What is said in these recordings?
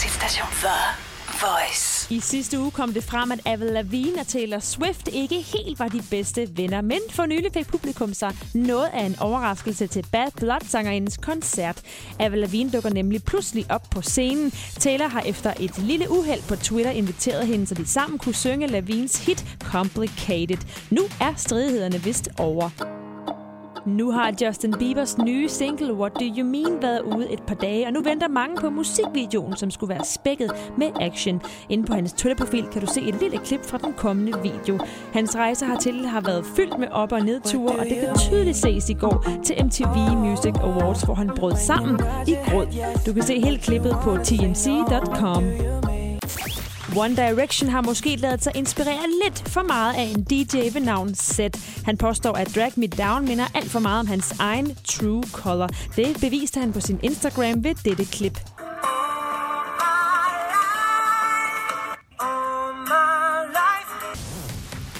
Danmarks The Voice. I sidste uge kom det frem, at Avril Lavigne og Taylor Swift ikke helt var de bedste venner, men for nylig fik publikum sig noget af en overraskelse til Bad Blood-sangerindens koncert. Avril Lavigne dukker nemlig pludselig op på scenen. Taylor har efter et lille uheld på Twitter inviteret hende, så de sammen kunne synge Lavines hit Complicated. Nu er stridighederne vist over. Nu har Justin Biebers nye single What Do You Mean været ude et par dage, og nu venter mange på musikvideoen, som skulle være spækket med action. Inde på hans Twitter-profil kan du se et lille klip fra den kommende video. Hans rejse hertil har været fyldt med op- og nedture, og det kan tydeligt ses i går til MTV Music Awards, hvor han brød sammen i gråd. Du kan se hele klippet på tmc.com. One Direction har måske lavet sig inspirere lidt for meget af en DJ ved navn Seth. Han påstår, at Drag Me Down minder alt for meget om hans egen True Color. Det beviste han på sin Instagram ved dette klip.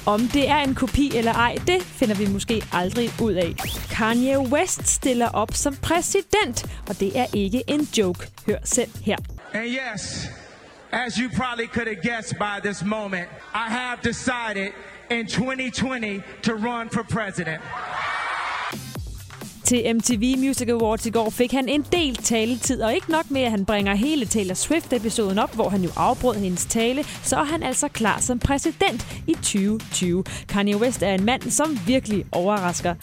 Om det er en kopi eller ej, det finder vi måske aldrig ud af. Kanye West stiller op som præsident, og det er ikke en joke. Hør selv her. And yes, as you probably could have guessed by this moment, I have decided in 2020 to run for president. Til MTV Music Awards i går fik han en del taletid, og ikke nok med, at han bringer hele Taylor Swift-episoden op, hvor han jo afbrød hendes tale, så er han altså klar som præsident i 2020. Kanye West er en mand, som virkelig overrasker.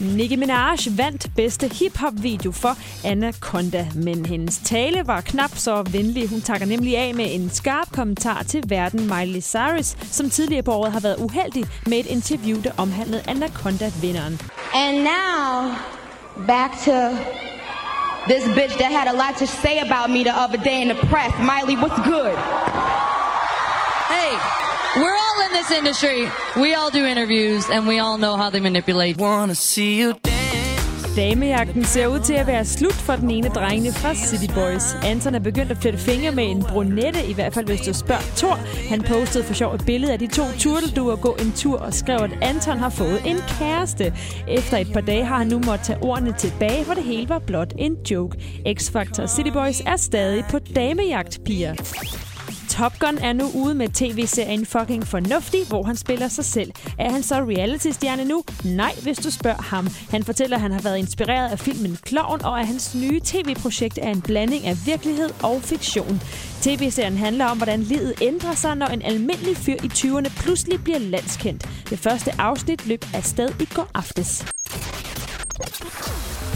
Nicki Minaj vandt bedste hip-hop-video for Anaconda, men hendes tale var knap så venlig. Hun takker nemlig af med en skarp kommentar til verden Miley Cyrus, som tidligere på året har været uheldig med et interview, der omhandlede Anaconda-vinderen. And now, back to this bitch that had a lot to say about me the other day in the press. Miley, what's good? Hey, we're all in this industry. We all do interviews, and we all know how they manipulate. Wanna see you dance. Damejagten ser ud til at være slut for den ene drengene fra City Boys. Anton er begyndt at flytte fingre med en brunette, i hvert fald hvis du spørger Thor. Han postede for sjov et billede af de to turtelduer gå en tur og skrev, at Anton har fået en kæreste. Efter et par dage har han nu måttet tage ordene tilbage, hvor det hele var blot en joke. X-Factor og City Boys er stadig på damejagt, piger. Top Gun er nu ude med tv-serien Fucking Fornuftig, hvor han spiller sig selv. Er han så reality-stjerne nu? Nej, hvis du spørger ham. Han fortæller, at han har været inspireret af filmen Kloven, og at hans nye tv-projekt er en blanding af virkelighed og fiktion. TV-serien handler om, hvordan livet ændrer sig, når en almindelig fyr i 20'erne pludselig bliver landskendt. Det første afsnit løb afsted i går aftes.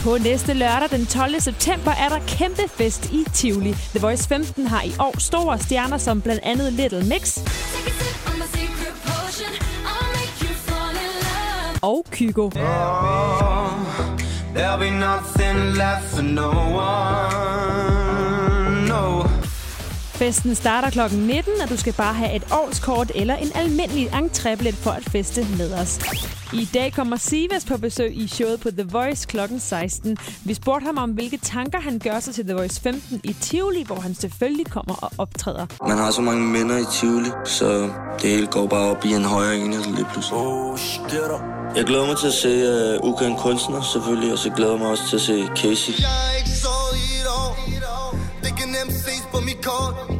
På næste lørdag den 12. september er der kæmpe fest i Tivoli. The Voice 15 har i år store stjerner som blandt andet Little Mix og Kygo. There'll be nothing left for no one. Festen starter kl. 19, og du skal bare have et årskort eller en almindelig entrébillet for at feste med os. I dag kommer Sivas på besøg i showet på The Voice kl. 16. Vi spurgte ham om, hvilke tanker han gør sig til The Voice 15 i Tivoli, hvor han selvfølgelig kommer og optræder. Man har så mange minder i Tivoli, så det hele går bare op i en højere enhed lige pludselig. Oh. Jeg glæder mig til at se uh, Ukendt Kunstner selvfølgelig, og så glæder jeg mig også til at se Casey. Jeg er ikke så i et år Det kan nemt ses på mit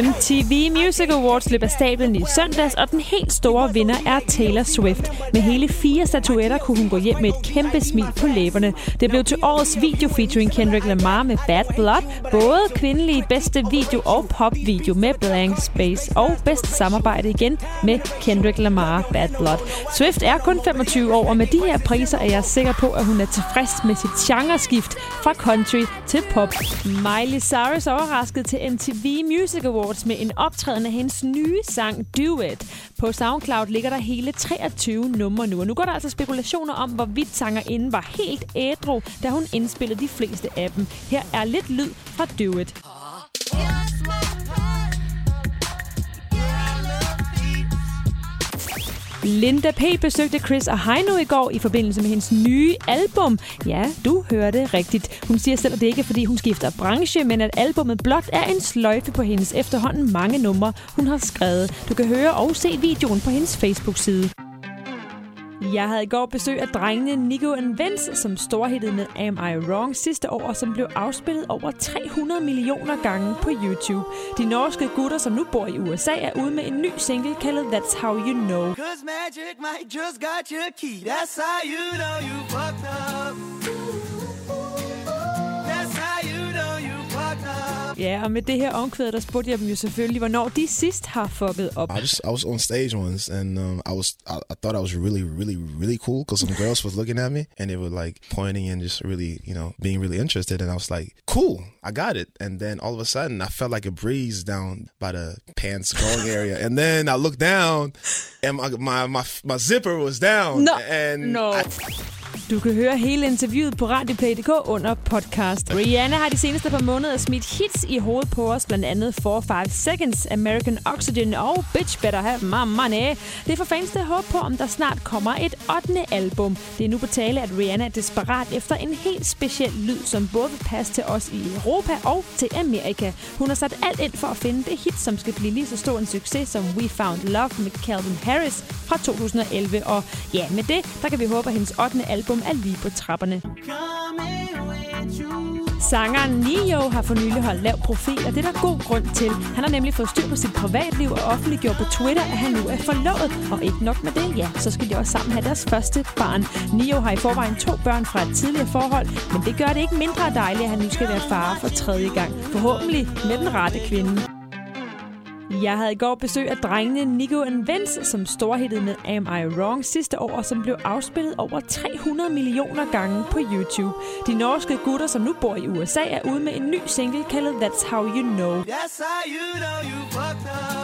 MTV Music Awards løb af stablen i søndags, og den helt store vinder er Taylor Swift. Med hele fire statuetter kunne hun gå hjem med et kæmpe smil på læberne. Det blev til årets video featuring Kendrick Lamar med Bad Blood, både kvindelige bedste video og popvideo med Blank Space, og bedste samarbejde igen med Kendrick Lamar Bad Blood. Swift er kun 25 år, og med de her priser er jeg sikker på, at hun er tilfreds med sit genreskift fra country til pop. Miley Cyrus overraskede til MTV Music Awards med en optræden af hendes nye sang Do It. På SoundCloud ligger der hele 23 numre nu, og nu går der altså spekulationer om, hvorvidt sangerinden var helt ædru, da hun indspillede de fleste af dem. Her er lidt lyd fra Do It. Linda P. besøgte Chris og Heino i går i forbindelse med hendes nye album. Ja, du hørte rigtigt. Hun siger selv, at det ikke er, fordi hun skifter branche, men at albummet blot er en sløjfe på hendes efterhånden mange numre, hun har skrevet. Du kan høre og se videoen på hendes Facebook-side. Jeg havde i går besøg af drengene Nico and Vince, som storhittede med Am I Wrong sidste år, og som blev afspillet over 300 millioner gange på YouTube. De norske gutter, som nu bor i USA, er ude med en ny single kaldet That's How You Know. Cause magic might just got your key. That's how you know you fucked up. Ja, og med det her omkvæd, der spurgte jeg dem jo selvfølgelig, hvornår de sidst har fucket op. I just I was on stage once and um, I was I, I thought I was really really really cool because some girls was looking at me and they were like pointing and just really you know being really interested and I was like cool I got it and then all of a sudden I felt like a breeze down by the pants growing area and then I looked down and my my my, my zipper was down No. and No. I, Du kan høre hele interviewet på radioplay.dk under podcast. Rihanna har de seneste par måneder smidt hits i hovedet på os, blandt andet 4-5 Seconds, American Oxygen og Bitch Better Have My Money. Det får fans til at håbe på, om der snart kommer et 8. album. Det er nu på tale, at Rihanna er desperat efter en helt speciel lyd, som både vil passe til os i Europa og til Amerika. Hun har sat alt ind for at finde det hit, som skal blive lige så stor en succes som We Found Love med Calvin Harris fra 2011. Og ja, med det, der kan vi håbe, at hendes 8. album er lige på trapperne. Sangeren Nio har for nylig holdt lav profil, og det er der god grund til. Han har nemlig fået styr på sit privatliv og offentliggjort på Twitter, at han nu er forlovet. Og ikke nok med det, ja, så skal de også sammen have deres første barn. Nio har i forvejen to børn fra et tidligere forhold, men det gør det ikke mindre dejligt, at han nu skal være far for tredje gang. Forhåbentlig med den rette kvinde. Jeg havde i går besøg af drengene Nico and Vince, som storhittede med Am I Wrong sidste år, som blev afspillet over 300 millioner gange på YouTube. De norske gutter, som nu bor i USA, er ude med en ny single kaldet That's How You Know. That's how you know you fucked up.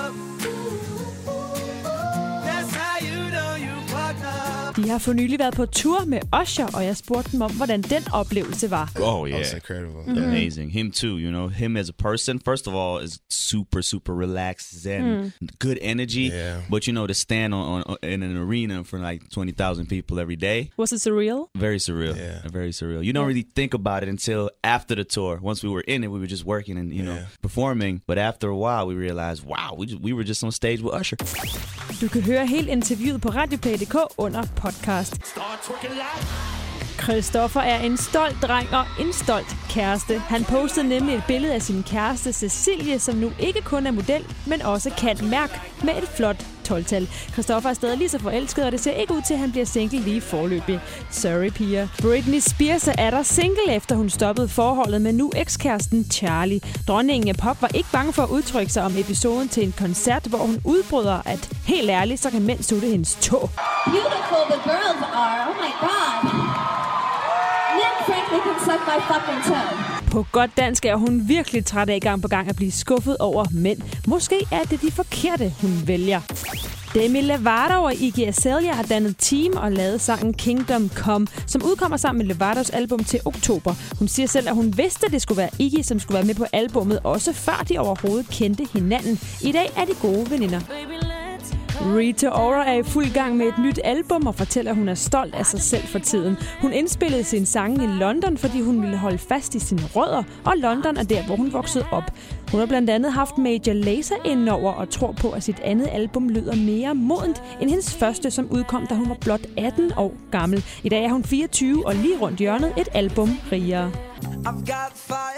De har for nylig været på tur med Usher, og jeg spurgte dem om, hvordan den oplevelse var. Oh that was yeah, incredible amazing. Him too. You know, him as a person. First of all, is super super relaxed and good energy. Yeah. But you know, to stand on, on in an arena for like twenty thousand people every day, Was it surreal? very surreal. Yeah. very surreal. You don't really think about it until after the tour. Once we were in it, we were just working and you know Yeah. performing. But after a while, we realized, wow, we just, we were just on stage with Usher. Du kan høre hele interviewet på radioplay.dk under podcast podcast. Christoffer er en stolt dreng og en stolt kæreste. Han postede nemlig et billede af sin kæreste Cecilie, som nu ikke kun er model, men også kan mærke med et flot 12-tal. Christoffer er stadig lige så forelsket, og det ser ikke ud til, at han bliver single lige forløbig. Sorry, piger. Britney Spears er der single, efter hun stoppede forholdet med nu ekskæresten Charlie. Dronningen af pop var ikke bange for at udtrykke sig om episoden til en koncert, hvor hun udbryder, at helt ærligt, så kan mænd sutte hendes tog. beautiful the girls are. Oh my god. Men Franklin can suck my fucking toe. På godt dansk er hun virkelig træt af gang på gang at blive skuffet over mænd. Måske er det de forkerte, hun vælger. Demi Lovato og Iggy Azalea har dannet team og lavet sangen Kingdom Come, som udkommer sammen med Lovatos album til oktober. Hun siger selv, at hun vidste, at det skulle være Iggy, som skulle være med på albummet, også før de overhovedet kendte hinanden. I dag er de gode veninder. Rita Ora er i fuld gang med et nyt album og fortæller, at hun er stolt af sig selv for tiden. Hun indspillede sin sange i London, fordi hun ville holde fast i sine rødder, og London er der, hvor hun voksede op. Hun har blandt andet haft Major Lazer indover og tror på, at sit andet album lyder mere modent end hendes første, som udkom, da hun var blot 18 år gammel. I dag er hun 24 og lige rundt hjørnet et album rigere.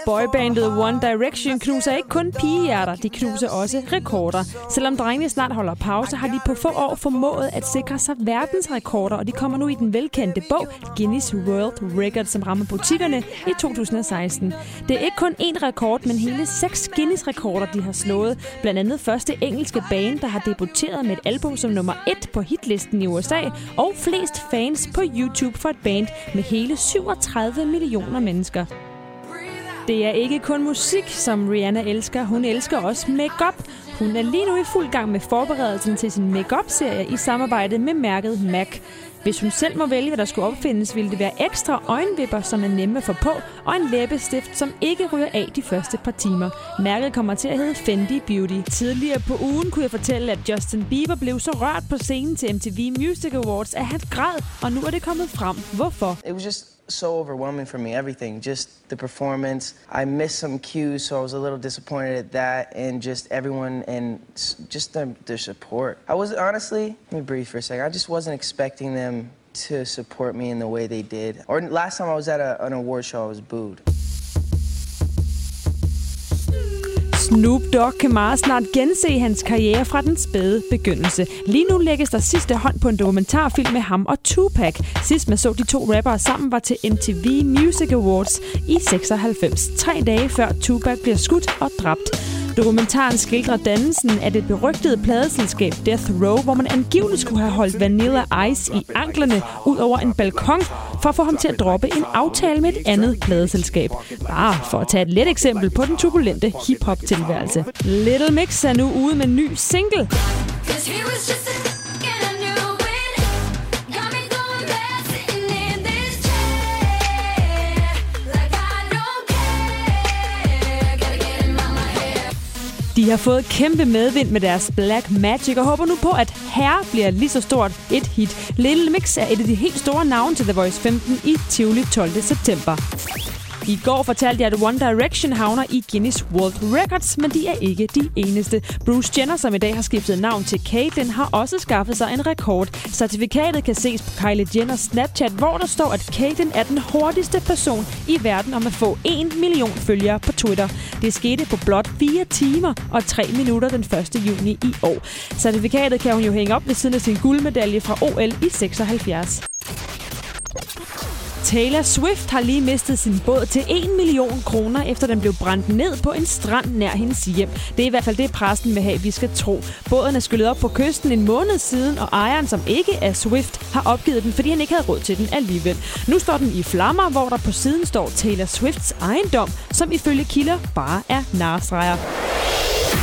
Boybandet One Direction knuser ikke kun pigehjerter, de knuser også rekorder. Selvom drengene snart holder pause, har de på få år formået at sikre sig verdensrekorder, og de kommer nu i den velkendte bog Guinness World Record, som rammer butikkerne i 2016. Det er ikke kun én rekord, men hele seks Guinness-rekorder, de har slået. Blandt andet første engelske band, der har debuteret med et album som nummer et på hitlisten i USA, og flest fans på YouTube for et band med hele 37 millioner mennesker. Det er ikke kun musik, som Rihanna elsker. Hun elsker også makeup. Hun er lige nu i fuld gang med forberedelsen til sin makeup-serie i samarbejde med mærket MAC. Hvis hun selv må vælge, hvad der skulle opfindes, ville det være ekstra øjenvipper, som er nemme at få på, og en læbestift, som ikke ryger af de første par timer. Mærket kommer til at hedde Fendi Beauty. Tidligere på ugen kunne jeg fortælle, at Justin Bieber blev så rørt på scenen til MTV Music Awards, at han græd, og nu er det kommet frem. Hvorfor? It was just so overwhelming for me, everything. Just the performance. I missed some cues, so I was a little disappointed at that, and just everyone and just their, their support. I was honestly, let me breathe for a second. I just wasn't expecting them to support me in the way they did. Or last time I was at a, an award show, I was booed. Snoop Dogg kan meget snart gense hans karriere fra den spæde begyndelse. Lige nu lægges der sidste hånd på en dokumentarfilm med ham og Tupac. Sidst man så de to rappere sammen var til MTV Music Awards i 96. Tre dage før Tupac bliver skudt og dræbt. Dokumentaren skildrer dannelsen af det berygtede pladeselskab Death Row, hvor man angiveligt skulle have holdt Vanilla Ice i anklerne ud over en balkon for at få ham til at droppe en aftale med et andet pladeselskab. Bare for at tage et let eksempel på den turbulente hip-hop-tilværelse. Little Mix er nu ude med en ny single. De har fået kæmpe medvind med deres Black Magic og håber nu på, at Herre bliver lige så stort et hit. Little Mix er et af de helt store navne til The Voice 15 i Tivoli 12. september. I går fortalte jeg, at One Direction havner i Guinness World Records, men de er ikke de eneste. Bruce Jenner, som i dag har skiftet navn til Caitlyn, har også skaffet sig en rekord. Certifikatet kan ses på Kylie Jenners Snapchat, hvor der står, at Caitlyn er den hurtigste person i verden om at få 1 million følgere på Twitter. Det skete på blot 4 timer og 3 minutter den 1. juni i år. Certifikatet kan hun jo hænge op ved siden af sin guldmedalje fra OL i 76. Taylor Swift har lige mistet sin båd til 1 million kroner, efter den blev brændt ned på en strand nær hendes hjem. Det er i hvert fald det, præsten vil have, vi skal tro. Båden er skyllet op på kysten en måned siden, og ejeren, som ikke er Swift, har opgivet den, fordi han ikke havde råd til den alligevel. Nu står den i flammer, hvor der på siden står Taylor Swifts ejendom, som ifølge kilder bare er narstreger.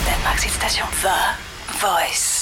Danmarks station for Voice.